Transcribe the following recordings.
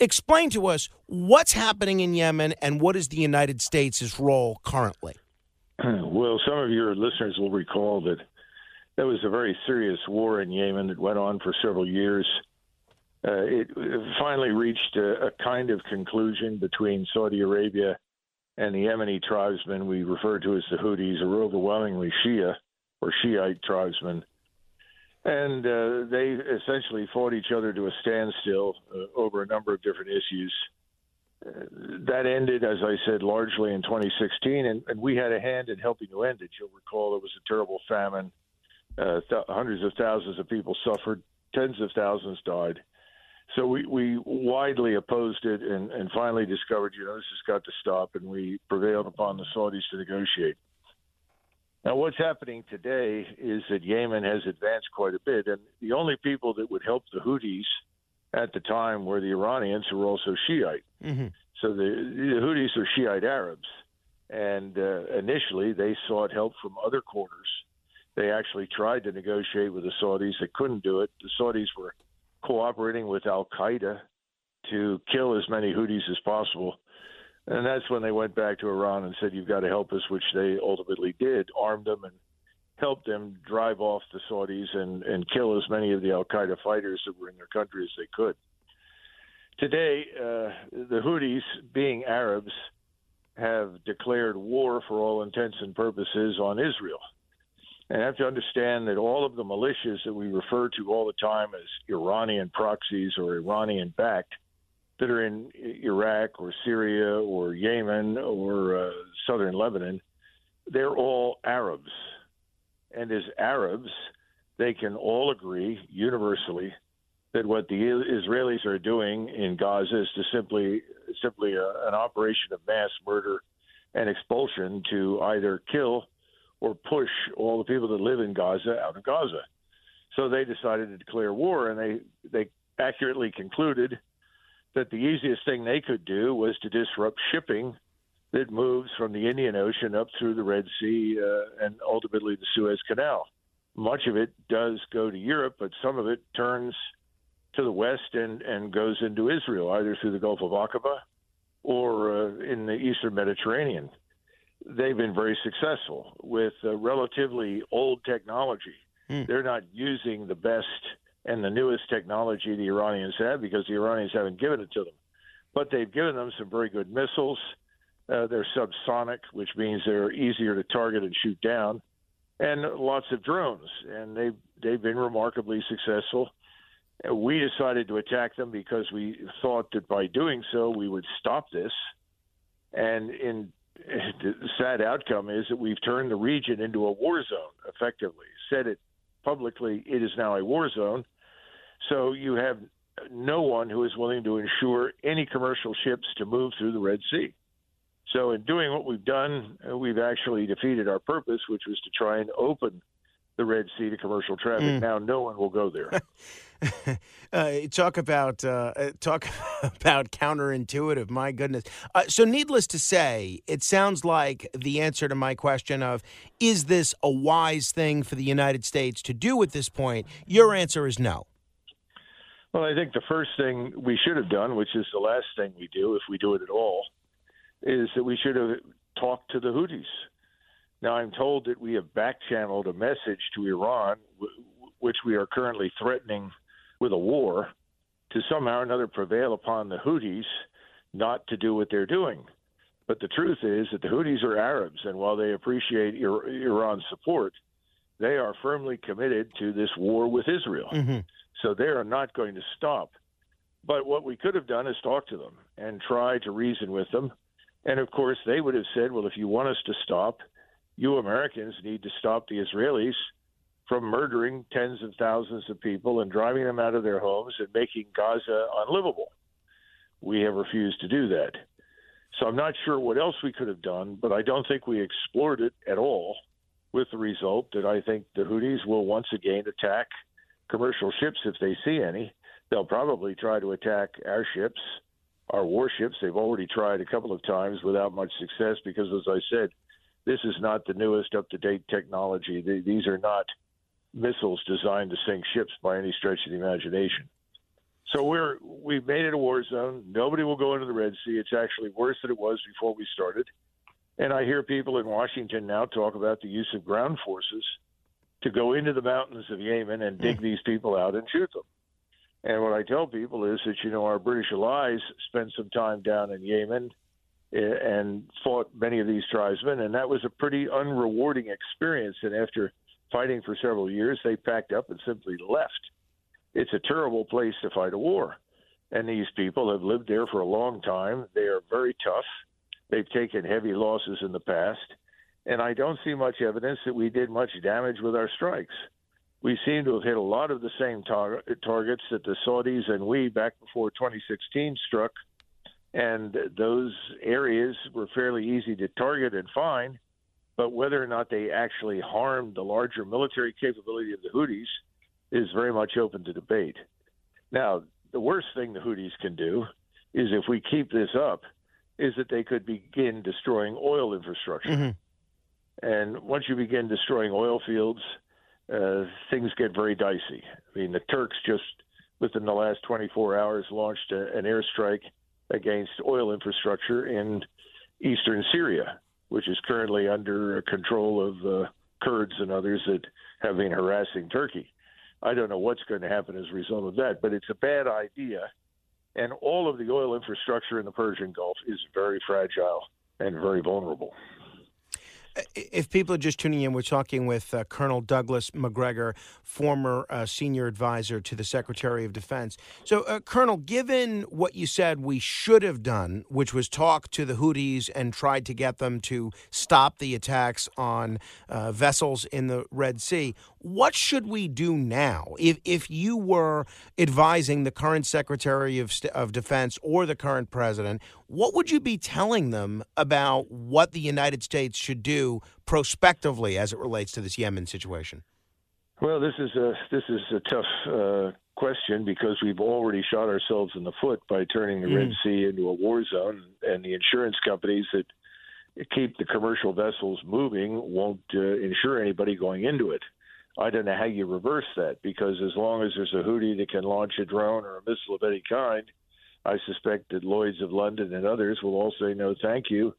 Explain to us what's happening in Yemen and what is the United States' role currently? Well, some of your listeners will recall that there was a very serious war in Yemen that went on for several years. Uh, it, finally reached a, a, kind of conclusion between Saudi Arabia and the Yemeni tribesmen we refer to as the Houthis, are overwhelmingly Shia or Shiite tribesmen. And uh, they essentially fought each other to a standstill uh, over a number of different issues. Uh, that ended, as I said, largely in 2016, and, and, we had a hand in helping to end it. You'll recall there was a terrible famine. Uh, th- hundreds of thousands of people suffered, tens of thousands died. So we, we widely opposed it and, and finally discovered, you know, this has got to stop, and we prevailed upon the Saudis to negotiate. Now, what's happening today is that Yemen has advanced quite a bit, and the only people that would help the Houthis at the time were the Iranians, who were also Shiite. Mm-hmm. So the, the Houthis are Shiite Arabs, and uh, initially they sought help from other quarters. They actually tried to negotiate with the Saudis. They couldn't do it. The Saudis were cooperating with Al Qaeda to kill as many Houthis as possible. And that's when they went back to Iran and said, You've got to help us, which they ultimately did, armed them and helped them drive off the Saudis and, and kill as many of the Al Qaeda fighters that were in their country as they could. Today, uh, the Houthis, being Arabs, have declared war for all intents and purposes on Israel. And you have to understand that all of the militias that we refer to all the time as Iranian proxies or Iranian backed that are in Iraq or Syria or Yemen or uh, southern Lebanon, they're all Arabs. And as Arabs, they can all agree universally that what the Israelis are doing in Gaza is to simply simply a, an operation of mass murder and expulsion to either kill or push all the people that live in Gaza out of Gaza. So they decided to declare war, and they they accurately concluded that the easiest thing they could do was to disrupt shipping that moves from the Indian Ocean up through the Red Sea uh, and ultimately the Suez Canal. Much of it does go to Europe, but some of it turns to the west and, and goes into Israel, either through the Gulf of Aqaba or uh, in the eastern Mediterranean they've been very successful with uh, relatively old technology. Mm. They're not using the best and the newest technology the Iranians have because the Iranians haven't given it to them. But they've given them some very good missiles. Uh, they're subsonic, which means they're easier to target and shoot down, and lots of drones. And they've they've been remarkably successful. We decided to attack them because we thought that by doing so we would stop this. And in the sad outcome is that we've turned the region into a war zone effectively. Said it publicly, it is now a war zone. So you have no one who is willing to insure any commercial ships to move through the Red Sea. So, in doing what we've done, uh, we've actually defeated our purpose, which was to try and open the Red Sea to commercial traffic. Mm. Now, no one will go there. uh, talk about uh, uh talk about counterintuitive. My goodness. Uh, so, needless to say, it sounds like the answer to my question of is this a wise thing for the United States to do at this point? Your answer is no. Well, I think the first thing we should have done, which is the last thing we do if we do it at all, is that we should have talked to the Houthis. Now, I'm told that we have back channeled a message to Iran, which we are currently threatening with a war, to somehow or another prevail upon the Houthis not to do what they're doing. But the truth is that the Houthis are Arabs, and while they appreciate Iran's support, they are firmly committed to this war with Israel. Mm-hmm. So they are not going to stop. But what we could have done is talk to them and try to reason with them. And of course, they would have said, well, if you want us to stop, you Americans need to stop the Israelis from murdering tens of thousands of people and driving them out of their homes and making Gaza unlivable. We have refused to do that. So I'm not sure what else we could have done, but I don't think we explored it at all with the result that I think the Houthis will once again attack commercial ships if they see any. They'll probably try to attack our ships, our warships. They've already tried a couple of times without much success because, as I said, this is not the newest up to date technology. These are not missiles designed to sink ships by any stretch of the imagination. So we're we've made it a war zone. Nobody will go into the Red Sea. It's actually worse than it was before we started. And I hear people in Washington now talk about the use of ground forces to go into the mountains of Yemen and dig mm. these people out and shoot them. And what I tell people is that you know our British allies spent some time down in Yemen eh, and fought many of these tribesmen, and that was a pretty unrewarding experience. And after fighting for several years, they packed up and simply left. It's a terrible place to fight a war. And these people have lived there for a long time. They are very tough. They've taken heavy losses in the past. And I don't see much evidence that we did much damage with our strikes. We seem to have hit a lot of the same tar- targets that the Saudis and we back before 2016 struck. And those areas were fairly easy to target and find but whether or not they actually harmed the larger military capability of the Houthis is very much open to debate. Now, the worst thing the Houthis can do is if we keep this up, is that they could begin destroying oil infrastructure. Mm-hmm. And once you begin destroying oil fields, uh, things get very dicey. I mean, the Turks just within the last 24 hours launched a, an airstrike against oil infrastructure in eastern Syria which is currently under control of uh, Kurds and others that have been harassing Turkey. I don't know what's going to happen as a result of that, but it's a bad idea. And all of the oil infrastructure in the Persian Gulf is very fragile and very vulnerable. If people are just tuning in, we're talking with uh, Colonel Douglas Macgregor, former uh, senior advisor to the Secretary of Defense. So, uh, Colonel, given what you said we should have done, which was talk to the Houthis and tried to get them to stop the attacks on uh, vessels in the Red Sea, what should we do now? If, if you were advising the current Secretary of, of Defense or the current president, what would you be telling them about what the United States should do prospectively as it relates to this Yemen situation? Well, this is a this is a tough uh, question because we've already shot ourselves in the foot by turning the mm. Red Sea into a war zone, and the insurance companies that keep the commercial vessels moving won't uh, insure anybody going into it. I don't know how you reverse that because as long as there's a Houthi that can launch a drone or a missile of any kind, I suspect that Lloyd's of London and others will all say no, thank you,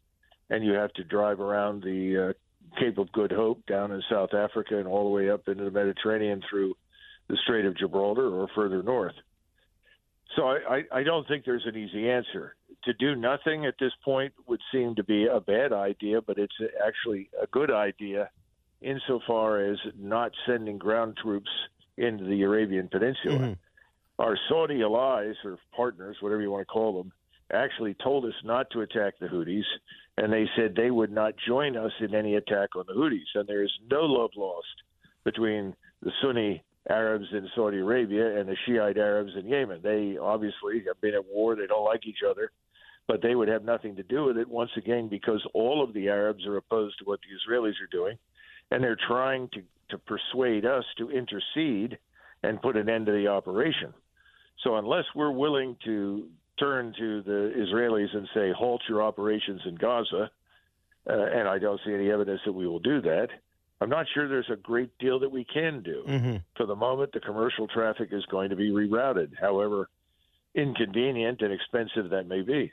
and you have to drive around the uh, Cape of Good Hope down in South Africa and all the way up into the Mediterranean through the Strait of Gibraltar or further north. So I, I, I don't think there's an easy answer. To do nothing at this point would seem to be a bad idea, but it's actually a good idea insofar as not sending ground troops into the Arabian Peninsula. Mm-hmm. Our Saudi allies or partners, whatever you want to call them, actually told us not to attack the Houthis, and they said they would not join us in any attack on the Houthis. And there is no love lost between the Sunni Arabs in Saudi Arabia and the Shiite Arabs in Yemen. They obviously have been at war. They don't like each other, but they would have nothing to do with it once again because all of the Arabs are opposed to what the Israelis are doing and they're trying to, to persuade us to intercede and put an end to the operation. So unless we're willing to turn to the Israelis and say halt your operations in Gaza, uh, and I don't see any evidence that we will do that. I'm not sure there's a great deal that we can do. Mm-hmm. For the moment, the commercial traffic is going to be rerouted, however inconvenient and expensive that may be.